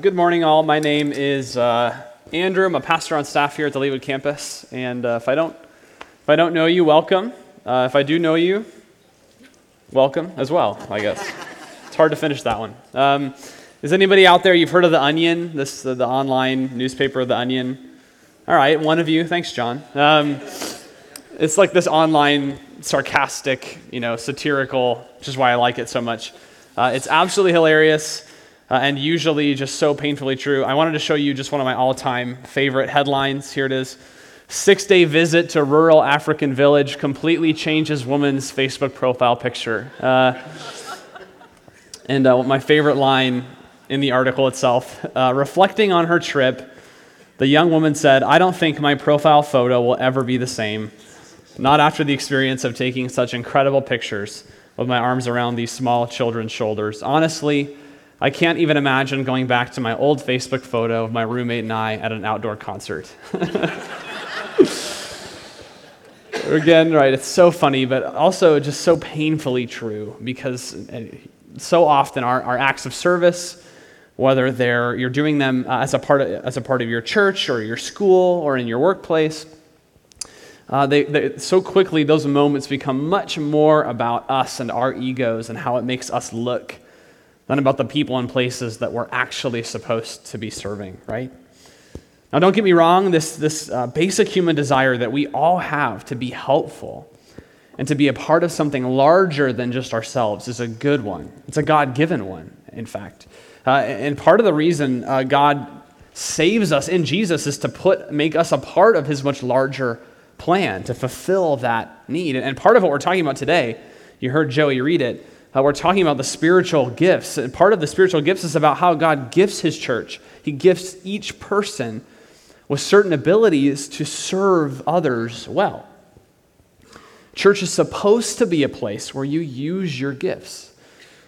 Good morning, all. My name is uh, Andrew. I'm a pastor on staff here at the Leawood campus, and uh, if I don't if I don't know you, welcome. Uh, if I do know you, welcome as well. I guess it's hard to finish that one. Um, is anybody out there? You've heard of the Onion, this the online newspaper, the Onion. All right, one of you. Thanks, John. Um, it's like this online sarcastic, you know, satirical, which is why I like it so much. Uh, it's absolutely hilarious uh, and usually just so painfully true. I wanted to show you just one of my all time favorite headlines. Here it is Six day visit to rural African village completely changes woman's Facebook profile picture. Uh, and uh, my favorite line in the article itself uh, reflecting on her trip, the young woman said, I don't think my profile photo will ever be the same. Not after the experience of taking such incredible pictures with my arms around these small children's shoulders. Honestly, I can't even imagine going back to my old Facebook photo of my roommate and I at an outdoor concert. Again, right, it's so funny, but also just so painfully true because uh, so often our, our acts of service, whether they're, you're doing them uh, as, a part of, as a part of your church or your school or in your workplace, uh, they, they, so quickly those moments become much more about us and our egos and how it makes us look than about the people and places that we're actually supposed to be serving, right? Now, don't get me wrong, this, this uh, basic human desire that we all have to be helpful and to be a part of something larger than just ourselves is a good one. It's a God given one, in fact. Uh, and part of the reason uh, God saves us in Jesus is to put, make us a part of his much larger plan, to fulfill that need. And part of what we're talking about today, you heard Joey read it, uh, we're talking about the spiritual gifts. And part of the spiritual gifts is about how God gifts his church. He gifts each person with certain abilities to serve others well. Church is supposed to be a place where you use your gifts.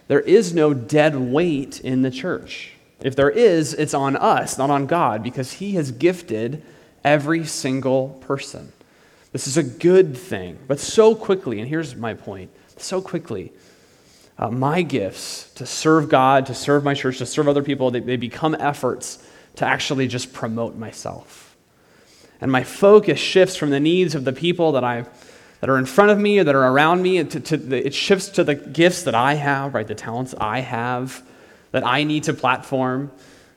There is no dead weight in the church. If there is, it's on us, not on God, because He has gifted every single person. This is a good thing. But so quickly, and here's my point so quickly, uh, my gifts to serve God, to serve my church, to serve other people, they, they become efforts to actually just promote myself. And my focus shifts from the needs of the people that, I, that are in front of me or that are around me, to, to the, it shifts to the gifts that I have, right, the talents I have, that I need to platform,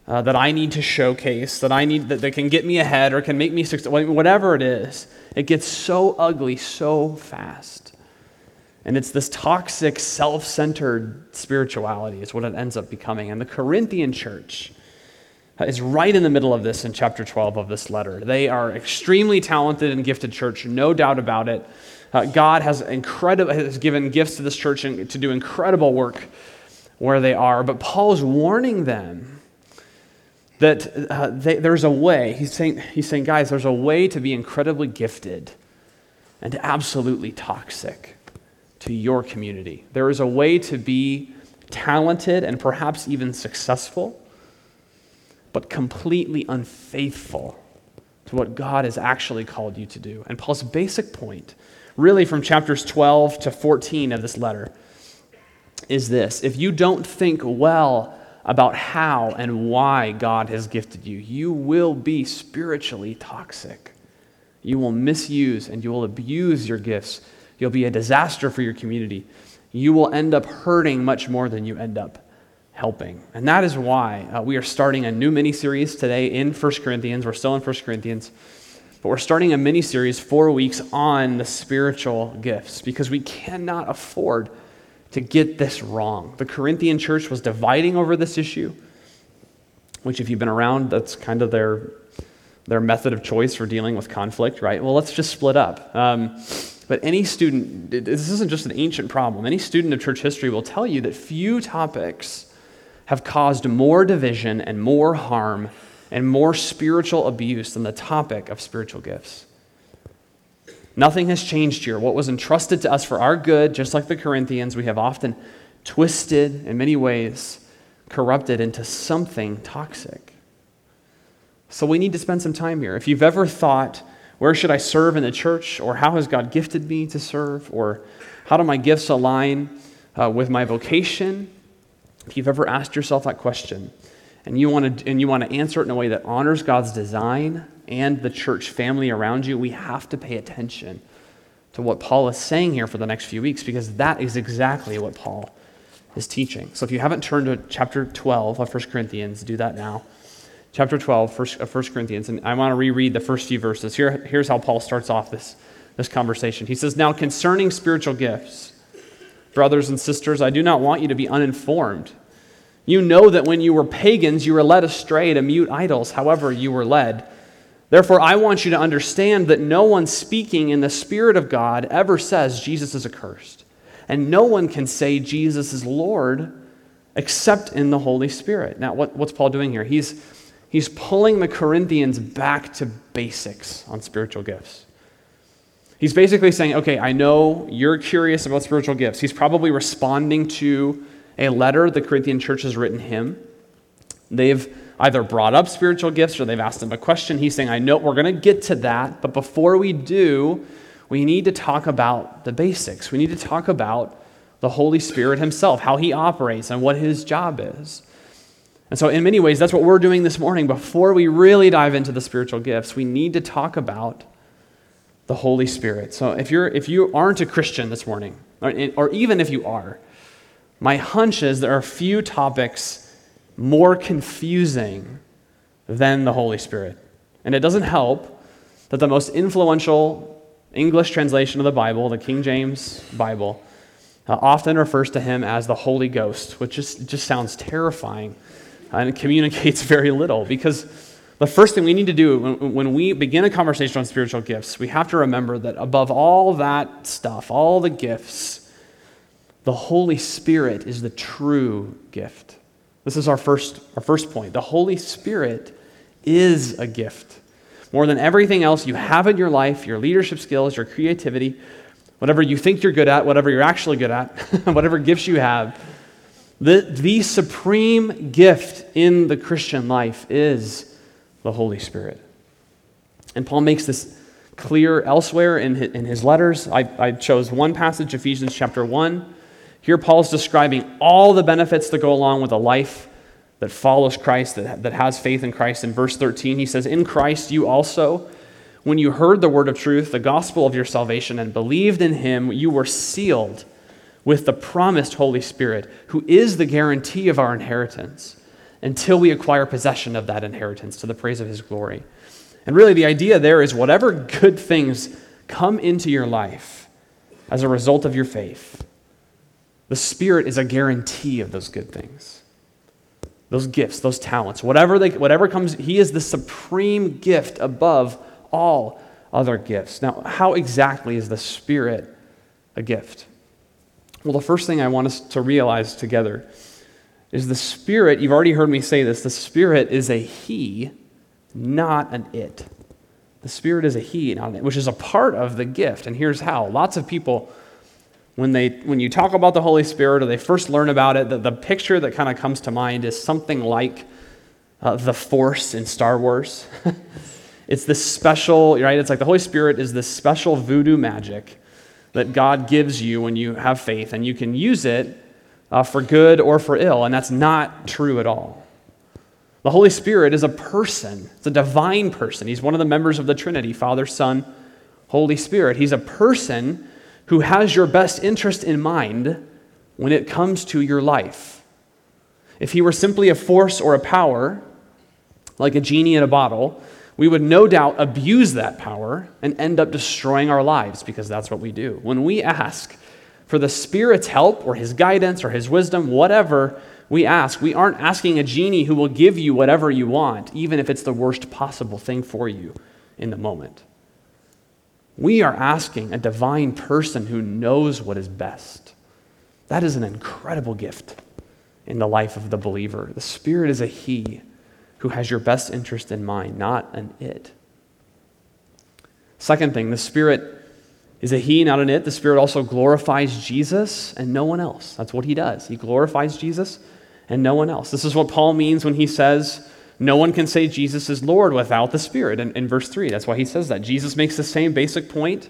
uh, that I need to showcase, that I need that, that can get me ahead or can make me successful, whatever it is. It gets so ugly so fast. And it's this toxic, self centered spirituality, is what it ends up becoming. And the Corinthian church is right in the middle of this in chapter 12 of this letter. They are extremely talented and gifted church, no doubt about it. Uh, God has, incredible, has given gifts to this church to do incredible work where they are. But Paul's warning them that uh, they, there's a way. He's saying, he's saying, guys, there's a way to be incredibly gifted and absolutely toxic to your community. There is a way to be talented and perhaps even successful, but completely unfaithful to what God has actually called you to do. And Paul's basic point, really from chapters 12 to 14 of this letter, is this if you don't think well about how and why God has gifted you, you will be spiritually toxic. You will misuse and you will abuse your gifts You'll be a disaster for your community. You will end up hurting much more than you end up helping. And that is why uh, we are starting a new mini series today in 1 Corinthians. We're still in 1 Corinthians, but we're starting a mini series, four weeks on the spiritual gifts, because we cannot afford to get this wrong. The Corinthian church was dividing over this issue, which, if you've been around, that's kind of their, their method of choice for dealing with conflict, right? Well, let's just split up. Um, but any student, this isn't just an ancient problem, any student of church history will tell you that few topics have caused more division and more harm and more spiritual abuse than the topic of spiritual gifts. Nothing has changed here. What was entrusted to us for our good, just like the Corinthians, we have often twisted in many ways, corrupted into something toxic. So we need to spend some time here. If you've ever thought, where should I serve in the church? Or how has God gifted me to serve? Or how do my gifts align uh, with my vocation? If you've ever asked yourself that question, and you want to and you want to answer it in a way that honors God's design and the church family around you, we have to pay attention to what Paul is saying here for the next few weeks because that is exactly what Paul is teaching. So if you haven't turned to chapter 12 of 1 Corinthians, do that now. Chapter 12 of 1 uh, Corinthians, and I want to reread the first few verses. Here, here's how Paul starts off this, this conversation. He says, Now concerning spiritual gifts, brothers and sisters, I do not want you to be uninformed. You know that when you were pagans, you were led astray to mute idols, however, you were led. Therefore, I want you to understand that no one speaking in the Spirit of God ever says Jesus is accursed. And no one can say Jesus is Lord except in the Holy Spirit. Now, what, what's Paul doing here? He's, he's pulling the Corinthians back to basics on spiritual gifts. He's basically saying, okay, I know you're curious about spiritual gifts. He's probably responding to a letter the Corinthian church has written him. They've either brought up spiritual gifts or they've asked him a question. He's saying, I know we're going to get to that, but before we do, we need to talk about the basics. We need to talk about the Holy Spirit Himself, how He operates, and what His job is. And so, in many ways, that's what we're doing this morning. Before we really dive into the spiritual gifts, we need to talk about the Holy Spirit. So, if, you're, if you aren't a Christian this morning, or, or even if you are, my hunch is there are few topics more confusing than the Holy Spirit. And it doesn't help that the most influential English translation of the Bible, the King James Bible, uh, often refers to him as the Holy Ghost, which just, just sounds terrifying and it communicates very little because the first thing we need to do when, when we begin a conversation on spiritual gifts, we have to remember that above all that stuff, all the gifts, the Holy Spirit is the true gift. This is our first, our first point. The Holy Spirit is a gift. More than everything else you have in your life, your leadership skills, your creativity, whatever you think you're good at, whatever you're actually good at, whatever gifts you have, the, the supreme gift in the Christian life is the Holy Spirit. And Paul makes this clear elsewhere in his, in his letters. I, I chose one passage, Ephesians chapter 1. Here, Paul's describing all the benefits that go along with a life that follows Christ, that, that has faith in Christ. In verse 13, he says, In Christ you also, when you heard the word of truth, the gospel of your salvation, and believed in him, you were sealed with the promised Holy Spirit, who is the guarantee of our inheritance until we acquire possession of that inheritance to the praise of his glory. And really, the idea there is whatever good things come into your life as a result of your faith, the Spirit is a guarantee of those good things those gifts, those talents, whatever, they, whatever comes, He is the supreme gift above all other gifts. Now, how exactly is the Spirit a gift? Well, the first thing I want us to realize together is the Spirit, you've already heard me say this, the Spirit is a He, not an it. The Spirit is a He, not an it, which is a part of the gift. And here's how lots of people when, they, when you talk about the Holy Spirit or they first learn about it, the, the picture that kind of comes to mind is something like uh, the Force in Star Wars. it's this special, right? It's like the Holy Spirit is this special voodoo magic that God gives you when you have faith, and you can use it uh, for good or for ill, and that's not true at all. The Holy Spirit is a person, it's a divine person. He's one of the members of the Trinity Father, Son, Holy Spirit. He's a person who has your best interest in mind when it comes to your life. If he were simply a force or a power, like a genie in a bottle, we would no doubt abuse that power and end up destroying our lives because that's what we do. When we ask for the Spirit's help or his guidance or his wisdom, whatever we ask, we aren't asking a genie who will give you whatever you want, even if it's the worst possible thing for you in the moment. We are asking a divine person who knows what is best. That is an incredible gift in the life of the believer. The Spirit is a He who has your best interest in mind, not an it. Second thing, the Spirit is a He, not an it. The Spirit also glorifies Jesus and no one else. That's what He does. He glorifies Jesus and no one else. This is what Paul means when he says, no one can say Jesus is Lord without the Spirit. In, in verse 3, that's why he says that. Jesus makes the same basic point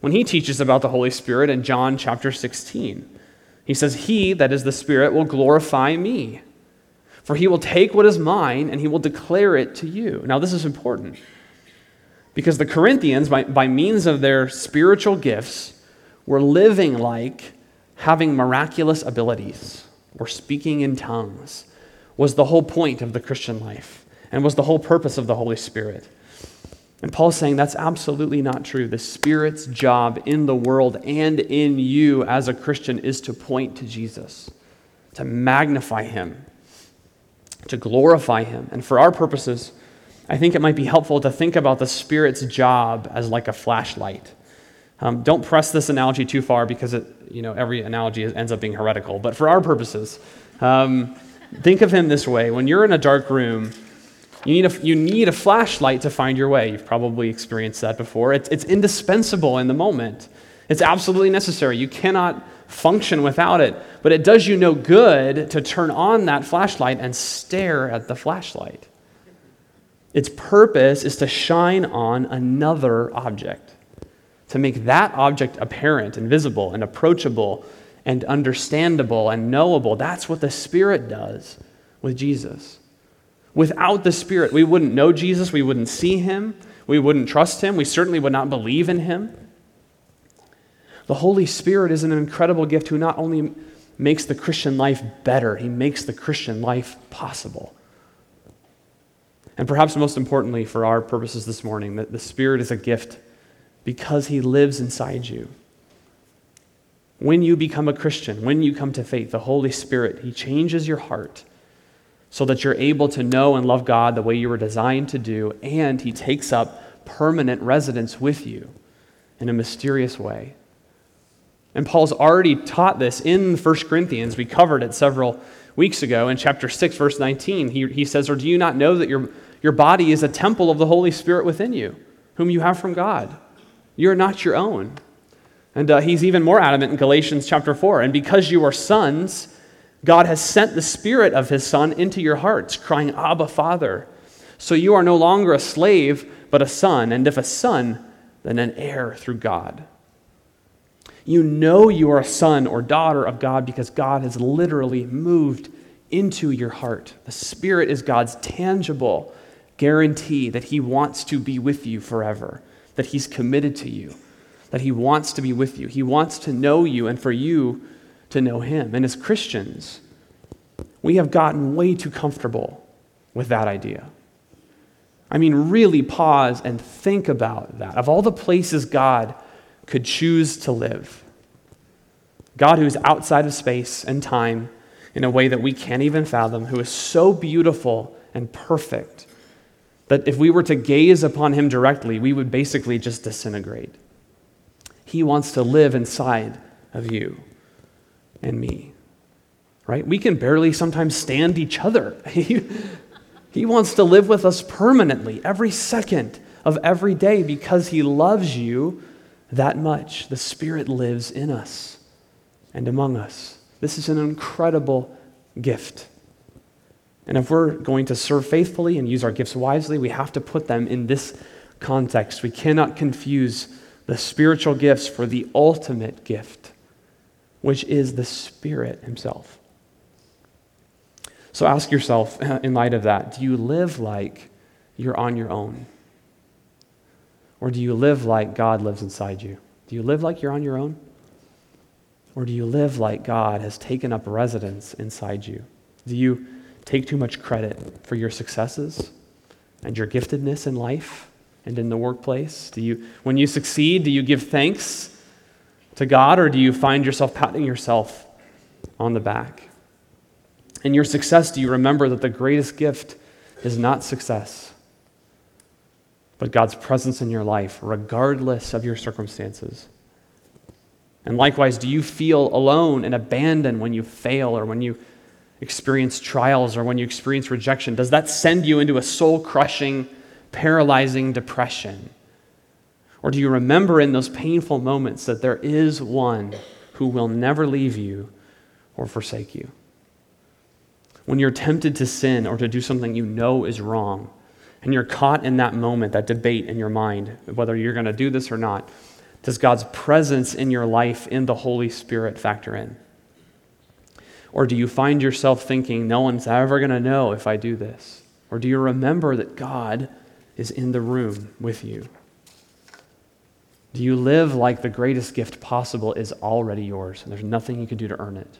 when he teaches about the Holy Spirit in John chapter 16. He says, He, that is the Spirit, will glorify me. For he will take what is mine and he will declare it to you. Now, this is important because the Corinthians, by, by means of their spiritual gifts, were living like having miraculous abilities or speaking in tongues was the whole point of the Christian life and was the whole purpose of the Holy Spirit. And Paul's saying that's absolutely not true. The Spirit's job in the world and in you as a Christian is to point to Jesus, to magnify Him, to glorify Him. And for our purposes, I think it might be helpful to think about the Spirit's job as like a flashlight. Um, don't press this analogy too far because it, you know, every analogy ends up being heretical. But for our purposes, um, think of him this way when you're in a dark room, you need, a, you need a flashlight to find your way. You've probably experienced that before. It's, it's indispensable in the moment, it's absolutely necessary. You cannot function without it. But it does you no good to turn on that flashlight and stare at the flashlight. Its purpose is to shine on another object, to make that object apparent and visible and approachable and understandable and knowable. That's what the Spirit does with Jesus. Without the Spirit, we wouldn't know Jesus, we wouldn't see him, we wouldn't trust him, we certainly would not believe in him. The Holy Spirit is an incredible gift who not only makes the Christian life better, he makes the Christian life possible. And perhaps most importantly, for our purposes this morning, that the Spirit is a gift because he lives inside you. When you become a Christian, when you come to faith, the Holy Spirit, he changes your heart so that you're able to know and love God the way you were designed to do, and He takes up permanent residence with you in a mysterious way. And Paul's already taught this in 1 Corinthians. We covered it several weeks ago in chapter 6, verse 19. He, he says, Or do you not know that your, your body is a temple of the Holy Spirit within you, whom you have from God? You're not your own. And uh, he's even more adamant in Galatians chapter 4. And because you are sons, God has sent the Spirit of His Son into your hearts, crying, Abba, Father. So you are no longer a slave, but a son, and if a son, then an heir through God. You know you are a son or daughter of God because God has literally moved into your heart. The Spirit is God's tangible guarantee that He wants to be with you forever, that He's committed to you, that He wants to be with you. He wants to know you and for you to know Him. And as Christians, we have gotten way too comfortable with that idea. I mean, really pause and think about that. Of all the places God could choose to live, God, who is outside of space and time in a way that we can't even fathom, who is so beautiful and perfect that if we were to gaze upon him directly, we would basically just disintegrate. He wants to live inside of you and me. Right? We can barely sometimes stand each other. He, he wants to live with us permanently, every second of every day, because He loves you that much. The Spirit lives in us and among us. This is an incredible gift. And if we're going to serve faithfully and use our gifts wisely, we have to put them in this context. We cannot confuse the spiritual gifts for the ultimate gift which is the Spirit Himself. So ask yourself, in light of that, do you live like you're on your own? Or do you live like God lives inside you? Do you live like you're on your own? Or do you live like God has taken up residence inside you? Do you take too much credit for your successes and your giftedness in life and in the workplace? Do you, when you succeed, do you give thanks to God, or do you find yourself patting yourself on the back? In your success, do you remember that the greatest gift is not success, but God's presence in your life, regardless of your circumstances? And likewise, do you feel alone and abandoned when you fail or when you experience trials or when you experience rejection? Does that send you into a soul crushing, paralyzing depression? Or do you remember in those painful moments that there is one who will never leave you or forsake you? When you're tempted to sin or to do something you know is wrong, and you're caught in that moment, that debate in your mind, whether you're going to do this or not, does God's presence in your life in the Holy Spirit factor in? Or do you find yourself thinking, no one's ever going to know if I do this? Or do you remember that God is in the room with you? Do you live like the greatest gift possible is already yours and there's nothing you can do to earn it?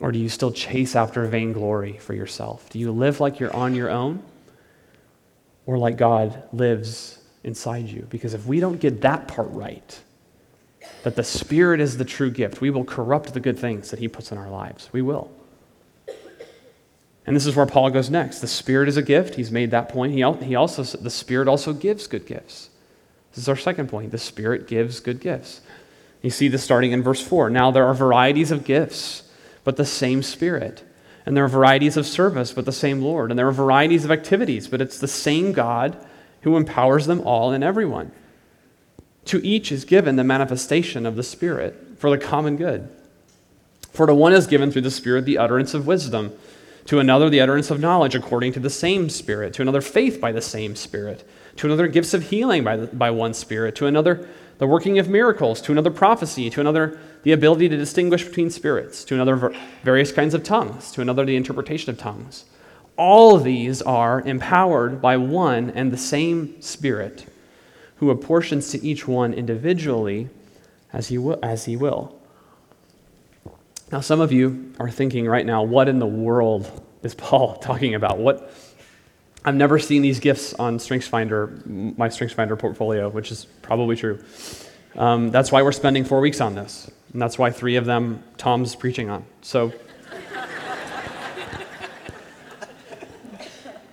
Or do you still chase after vainglory for yourself? Do you live like you're on your own? Or like God lives inside you? Because if we don't get that part right, that the Spirit is the true gift, we will corrupt the good things that He puts in our lives. We will. And this is where Paul goes next. The Spirit is a gift. He's made that point. He, he also, the Spirit also gives good gifts. This is our second point. The Spirit gives good gifts. You see this starting in verse 4. Now there are varieties of gifts, but the same Spirit. And there are varieties of service, but the same Lord. And there are varieties of activities, but it's the same God who empowers them all and everyone. To each is given the manifestation of the Spirit for the common good. For to one is given through the Spirit the utterance of wisdom, to another the utterance of knowledge according to the same Spirit, to another faith by the same Spirit, to another gifts of healing by, the, by one Spirit, to another the working of miracles, to another prophecy, to another the ability to distinguish between spirits, to another various kinds of tongues, to another the interpretation of tongues. All of these are empowered by one and the same Spirit who apportions to each one individually as he will. As he will. Now, some of you are thinking right now, what in the world is Paul talking about? What? I've never seen these gifts on StrengthsFinder, my StrengthsFinder portfolio, which is probably true. Um, that's why we're spending four weeks on this, and that's why three of them Tom's preaching on. So,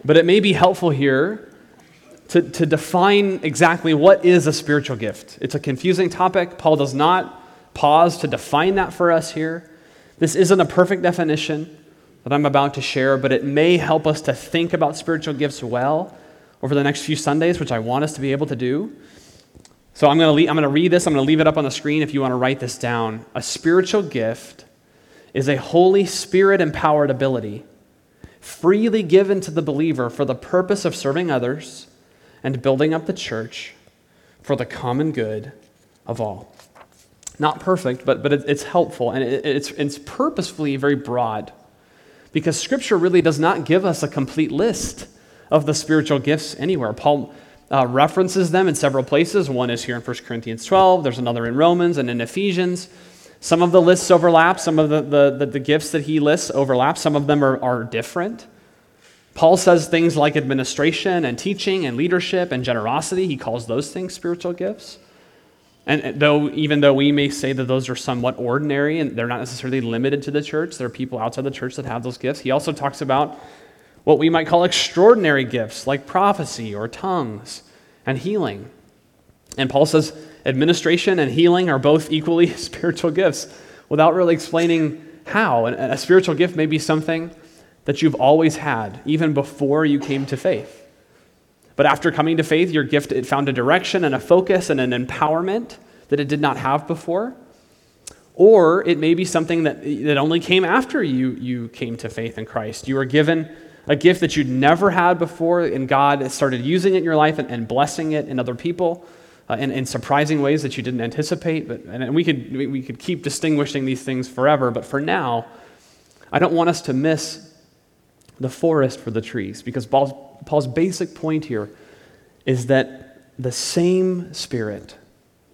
but it may be helpful here to, to define exactly what is a spiritual gift. It's a confusing topic. Paul does not pause to define that for us here. This isn't a perfect definition that I'm about to share, but it may help us to think about spiritual gifts well over the next few Sundays, which I want us to be able to do. So I'm going to, I'm going to read this. I'm going to leave it up on the screen if you want to write this down. A spiritual gift is a Holy Spirit empowered ability freely given to the believer for the purpose of serving others and building up the church for the common good of all. Not perfect, but, but it's helpful, and it's, it's purposefully very broad because Scripture really does not give us a complete list of the spiritual gifts anywhere. Paul uh, references them in several places. One is here in 1 Corinthians 12, there's another in Romans and in Ephesians. Some of the lists overlap, some of the, the, the, the gifts that he lists overlap, some of them are, are different. Paul says things like administration and teaching and leadership and generosity. He calls those things spiritual gifts. And uh, though, even though we may say that those are somewhat ordinary and they're not necessarily limited to the church, there are people outside the church that have those gifts. He also talks about what we might call extraordinary gifts like prophecy or tongues and healing. And Paul says administration and healing are both equally spiritual gifts without really explaining how. And a spiritual gift may be something that you've always had, even before you came to faith. But after coming to faith, your gift it found a direction and a focus and an empowerment that it did not have before. Or it may be something that, that only came after you, you came to faith in Christ. You were given a gift that you'd never had before, and God started using it in your life and, and blessing it in other people uh, in, in surprising ways that you didn't anticipate. But, and we could, we could keep distinguishing these things forever, but for now, I don't want us to miss the forest for the trees. Because Paul's, Paul's basic point here is that the same Spirit,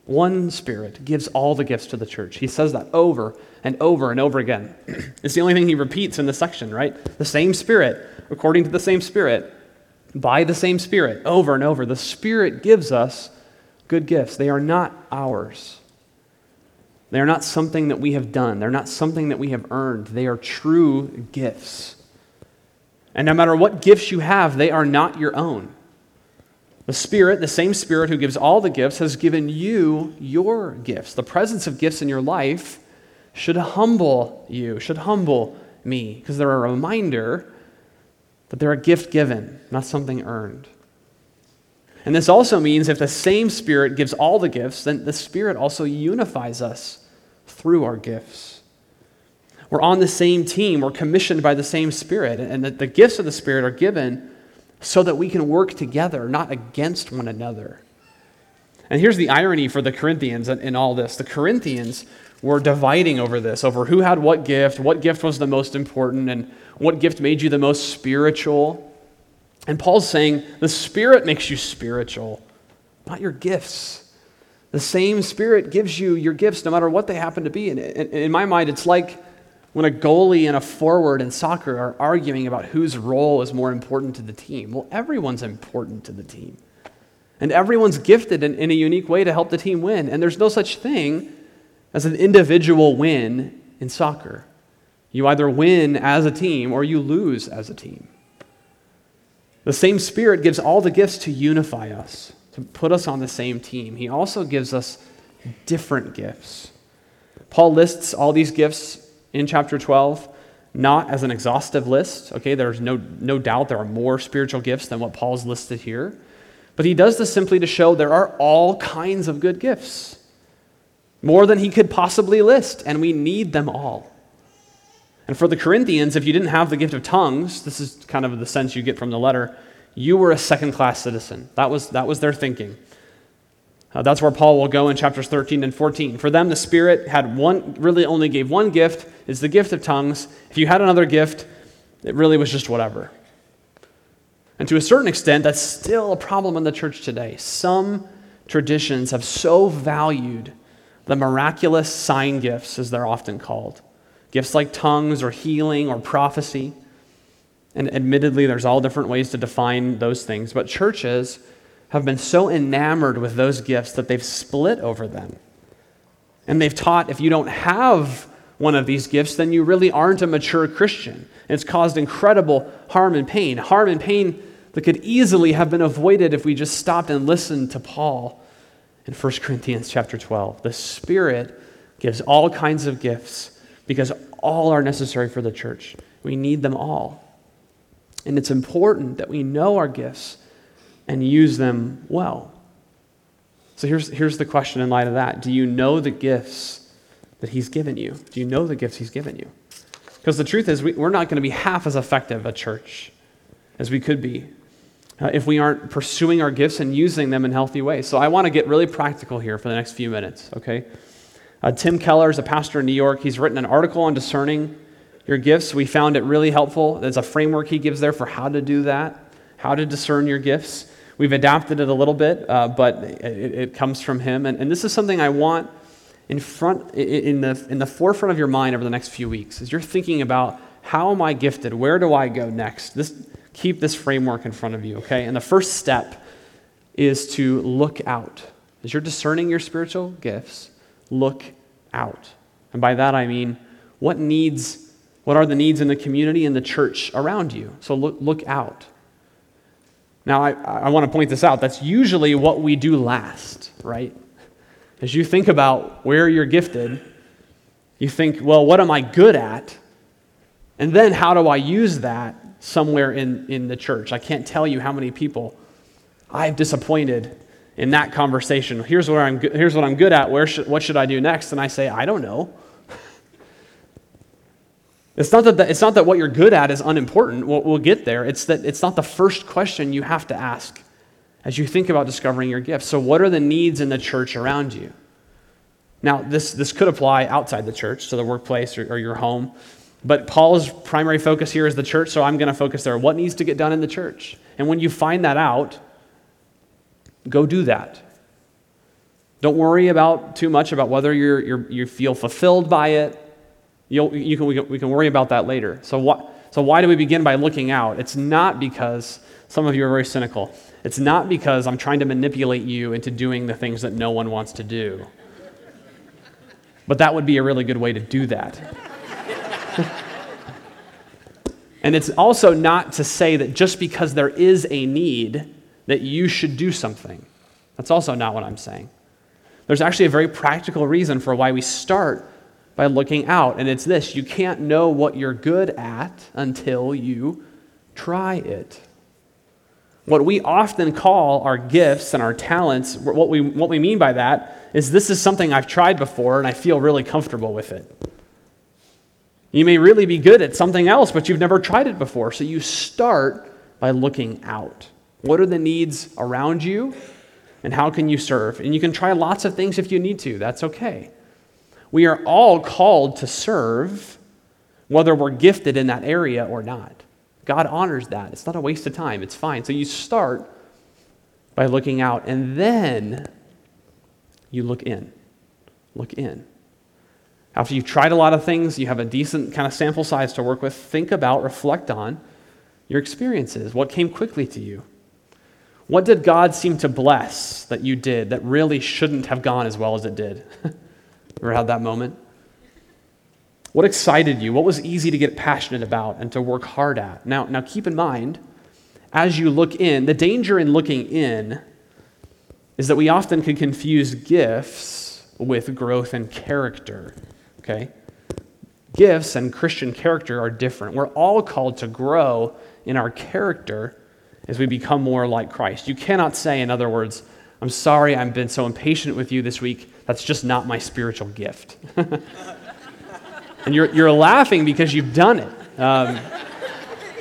one Spirit, gives all the gifts to the church. He says that over and over and over again. it's the only thing he repeats in this section, right? The same Spirit, according to the same Spirit, by the same Spirit, over and over. The Spirit gives us good gifts. They are not ours. They are not something that we have done. They're not something that we have earned. They are true gifts. And no matter what gifts you have, they are not your own. The Spirit, the same Spirit who gives all the gifts, has given you your gifts. The presence of gifts in your life should humble you, should humble me, because they're a reminder that they're a gift given, not something earned. And this also means if the same Spirit gives all the gifts, then the Spirit also unifies us through our gifts. We're on the same team. We're commissioned by the same Spirit. And that the gifts of the Spirit are given so that we can work together, not against one another. And here's the irony for the Corinthians in all this the Corinthians were dividing over this, over who had what gift, what gift was the most important, and what gift made you the most spiritual. And Paul's saying the Spirit makes you spiritual, not your gifts. The same Spirit gives you your gifts no matter what they happen to be. And in my mind, it's like when a goalie and a forward in soccer are arguing about whose role is more important to the team. Well, everyone's important to the team. And everyone's gifted in, in a unique way to help the team win. And there's no such thing as an individual win in soccer. You either win as a team or you lose as a team. The same Spirit gives all the gifts to unify us, to put us on the same team. He also gives us different gifts. Paul lists all these gifts in chapter 12 not as an exhaustive list. Okay, there's no, no doubt there are more spiritual gifts than what Paul's listed here. But he does this simply to show there are all kinds of good gifts, more than he could possibly list, and we need them all. And for the Corinthians, if you didn't have the gift of tongues, this is kind of the sense you get from the letter, you were a second class citizen. That was, that was their thinking. Uh, that's where Paul will go in chapters 13 and 14. For them, the Spirit had one, really only gave one gift, is the gift of tongues. If you had another gift, it really was just whatever. And to a certain extent, that's still a problem in the church today. Some traditions have so valued the miraculous sign gifts, as they're often called gifts like tongues or healing or prophecy. And admittedly, there's all different ways to define those things, but churches have been so enamored with those gifts that they've split over them. And they've taught if you don't have one of these gifts, then you really aren't a mature Christian. And it's caused incredible harm and pain. Harm and pain that could easily have been avoided if we just stopped and listened to Paul in 1 Corinthians chapter 12. The Spirit gives all kinds of gifts because all are necessary for the church. We need them all. And it's important that we know our gifts and use them well. So here's, here's the question in light of that Do you know the gifts that He's given you? Do you know the gifts He's given you? Because the truth is, we, are not going to be half as effective a church as we could be uh, if we aren't pursuing our gifts and using them in healthy ways. So I want to get really practical here for the next few minutes, okay? Uh, Tim Keller is a pastor in New York. He's written an article on discerning your gifts. We found it really helpful. There's a framework he gives there for how to do that, how to discern your gifts. We've adapted it a little bit, uh, but it, it, comes from him. And, and this is something I want in front, in the, in the forefront of your mind over the next few weeks. As you're thinking about how am I gifted? Where do I go next? This, keep this framework in front of you, okay? And the first step is to look out. As you're discerning your spiritual gifts, look out. And by that I mean, what needs, what are the needs in the community and the church around you? So look, look out. Now, I, I want to point this out. That's usually what we do last, right? As you think about where you're gifted, you think, well, what am I good at? And then how do I use that somewhere in, in the church? I can't tell you how many people I've disappointed in that conversation. Here's what I'm, here's what I'm good at. Where should, what should I do next? And I say, I don't know. It's not, that the, it's not that what you're good at is unimportant. We'll, we'll get there. It's that it's not the first question you have to ask as you think about discovering your gifts. So, what are the needs in the church around you? Now, this, this could apply outside the church, so the workplace or, or your home. But Paul's primary focus here is the church, so I'm going to focus there. What needs to get done in the church? And when you find that out, Go do that. Don't worry about too much about whether you're, you're, you feel fulfilled by it. You'll, you can, we, can, we can worry about that later. So, what, so, why do we begin by looking out? It's not because some of you are very cynical. It's not because I'm trying to manipulate you into doing the things that no one wants to do. But that would be a really good way to do that. and it's also not to say that just because there is a need, that you should do something. That's also not what I'm saying. There's actually a very practical reason for why we start by looking out, and it's this you can't know what you're good at until you try it. What we often call our gifts and our talents, what we, what we mean by that is this is something I've tried before and I feel really comfortable with it. You may really be good at something else, but you've never tried it before. So you start by looking out. What are the needs around you? And how can you serve? And you can try lots of things if you need to. That's okay. We are all called to serve, whether we're gifted in that area or not. God honors that. It's not a waste of time, it's fine. So you start by looking out, and then you look in. Look in. After you've tried a lot of things, you have a decent kind of sample size to work with, think about, reflect on your experiences. What came quickly to you? What did God seem to bless that you did that really shouldn't have gone as well as it did? Ever had that moment? What excited you? What was easy to get passionate about and to work hard at? Now, now keep in mind, as you look in, the danger in looking in is that we often can confuse gifts with growth and character. Okay? Gifts and Christian character are different. We're all called to grow in our character as we become more like Christ. You cannot say, in other words, I'm sorry I've been so impatient with you this week. That's just not my spiritual gift. and you're, you're laughing because you've done it. Um,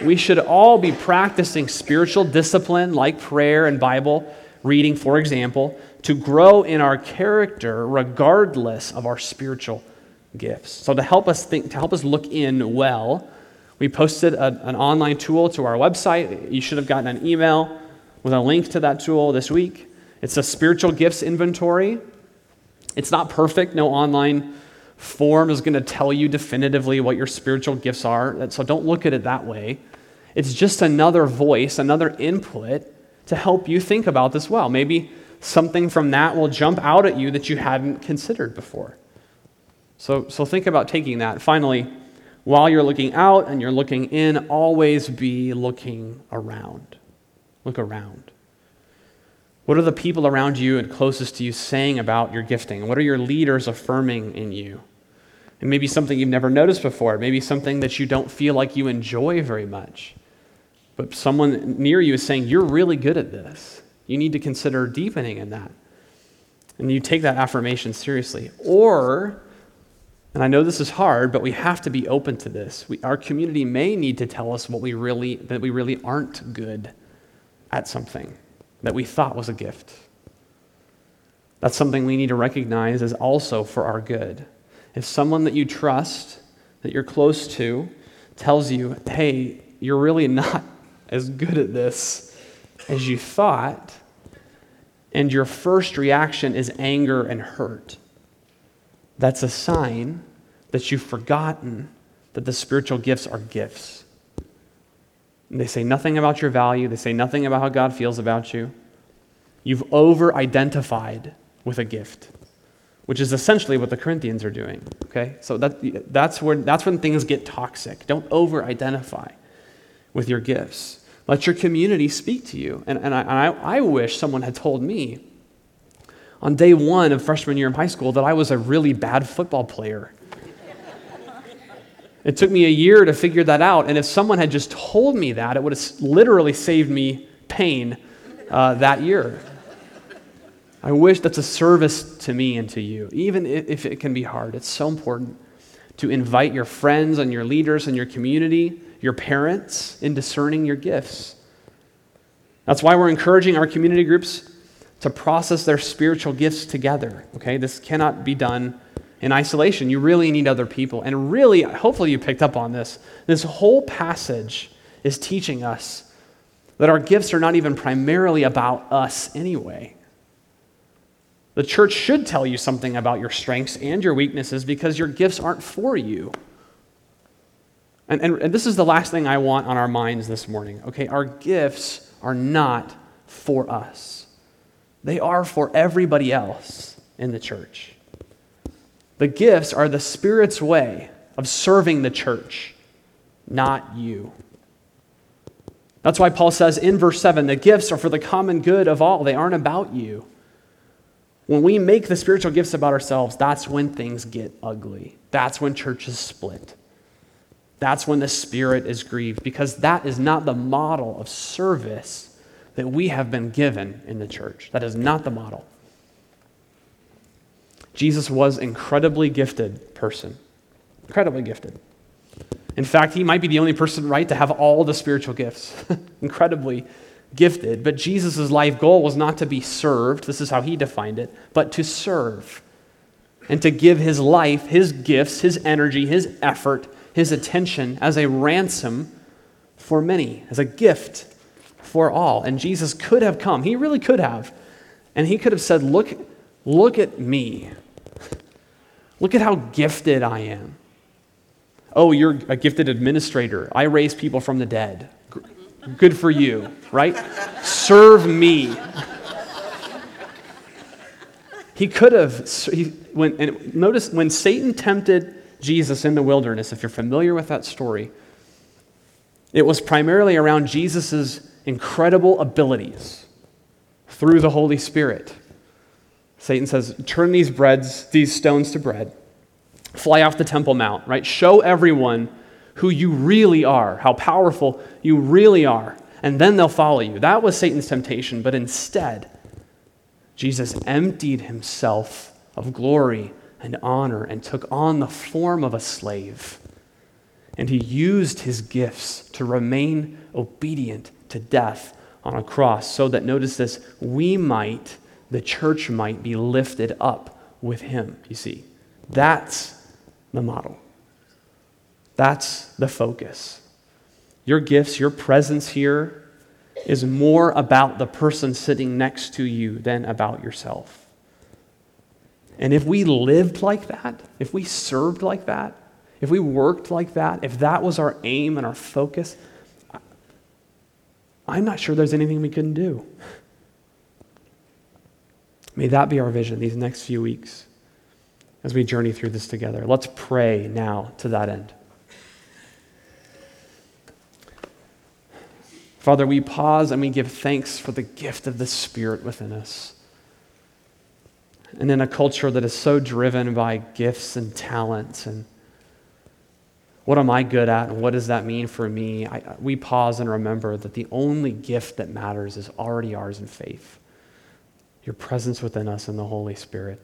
we should all be practicing spiritual discipline like prayer and Bible reading, for example, to grow in our character regardless of our spiritual gifts. So to help us think, to help us look in well, we posted a, an online tool to our website. You should have gotten an email with a link to that tool this week. It's a spiritual gifts inventory. It's not perfect. No online form is going to tell you definitively what your spiritual gifts are. So don't look at it that way. It's just another voice, another input to help you think about this well. Maybe something from that will jump out at you that you hadn't considered before. So, so think about taking that. Finally, while you're looking out and you're looking in, always be looking around. Look around. What are the people around you and closest to you saying about your gifting? What are your leaders affirming in you? And maybe something you've never noticed before, maybe something that you don't feel like you enjoy very much. But someone near you is saying, You're really good at this. You need to consider deepening in that. And you take that affirmation seriously. Or and I know this is hard, but we have to be open to this. We, our community may need to tell us what we really, that we really aren't good at something that we thought was a gift. That's something we need to recognize as also for our good. If someone that you trust, that you're close to, tells you, hey, you're really not as good at this as you thought, and your first reaction is anger and hurt that's a sign that you've forgotten that the spiritual gifts are gifts. They say nothing about your value, they say nothing about how God feels about you. You've over identified with a gift, which is essentially what the Corinthians are doing. Okay? So that, that's, where, that's when things get toxic. Don't over identify with your gifts. Let your community speak to you. And, and, I, and I, I wish someone had told me on day one of freshman year in high school that I was a really bad football player. It took me a year to figure that out, and if someone had just told me that, it would have literally saved me pain uh, that year. I wish that's a service to me and to you, even if it can be hard. It's so important to invite your friends and your leaders and your community, your parents, in discerning your gifts. That's why we're encouraging our community groups to process their spiritual gifts together. Okay, this cannot be done in isolation. You really need other people. And really, hopefully, you picked up on this. This whole passage is teaching us that our gifts are not even primarily about us anyway. The church should tell you something about your strengths and your weaknesses because your gifts aren't for you. And, and, and, this is the last thing I want on our minds this morning. Okay, our gifts are not for us. They are for everybody else in the church. The gifts are the Spirit's way of serving the church, not you. That's why Paul says in verse 7 the gifts are for the common good of all, they aren't about you. When we make the spiritual gifts about ourselves, that's when things get ugly. That's when churches split. That's when the Spirit is grieved, because that is not the model of service that we have been given in the church. That is not the model. Jesus was an incredibly gifted person. Incredibly gifted. In fact, he might be the only person right to have all the spiritual gifts. incredibly gifted. But Jesus' life goal was not to be served, this is how he defined it, but to serve. and to give his life, his gifts, his energy, his effort, his attention as a ransom for many, as a gift for all. And Jesus could have come. He really could have. And he could have said, Look, look at me. Look at how gifted I am. Oh, you're a gifted administrator. I raise people from the dead. Good for you, right? Serve me. He could have, he, when, and notice when Satan tempted Jesus in the wilderness, if you're familiar with that story, it was primarily around Jesus' incredible abilities through the Holy Spirit. Satan says, Turn these breads, these stones to bread. Fly off the Temple Mount, right? Show everyone who you really are, how powerful you really are, and then they'll follow you. That was Satan's temptation, but instead, Jesus emptied himself of glory and honor and took on the form of a slave. And he used his gifts to remain obedient to death on a cross so that, notice this, we might, the church might be lifted up with him, you see. That's the model. That's the focus. Your gifts, your presence here is more about the person sitting next to you than about yourself. And if we lived like that, if we served like that, if we worked like that, if that was our aim and our focus, I'm not sure there's anything we couldn't do. May that be our vision these next few weeks as we journey through this together. Let's pray now to that end. Father, we pause and we give thanks for the gift of the Spirit within us. And in a culture that is so driven by gifts and talents and what am I good at and what does that mean for me? I, we pause and remember that the only gift that matters is already ours in faith your presence within us in the Holy Spirit.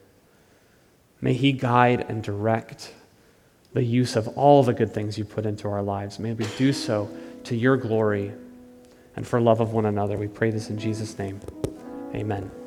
May He guide and direct the use of all the good things you put into our lives. May we do so to your glory and for love of one another. We pray this in Jesus' name. Amen.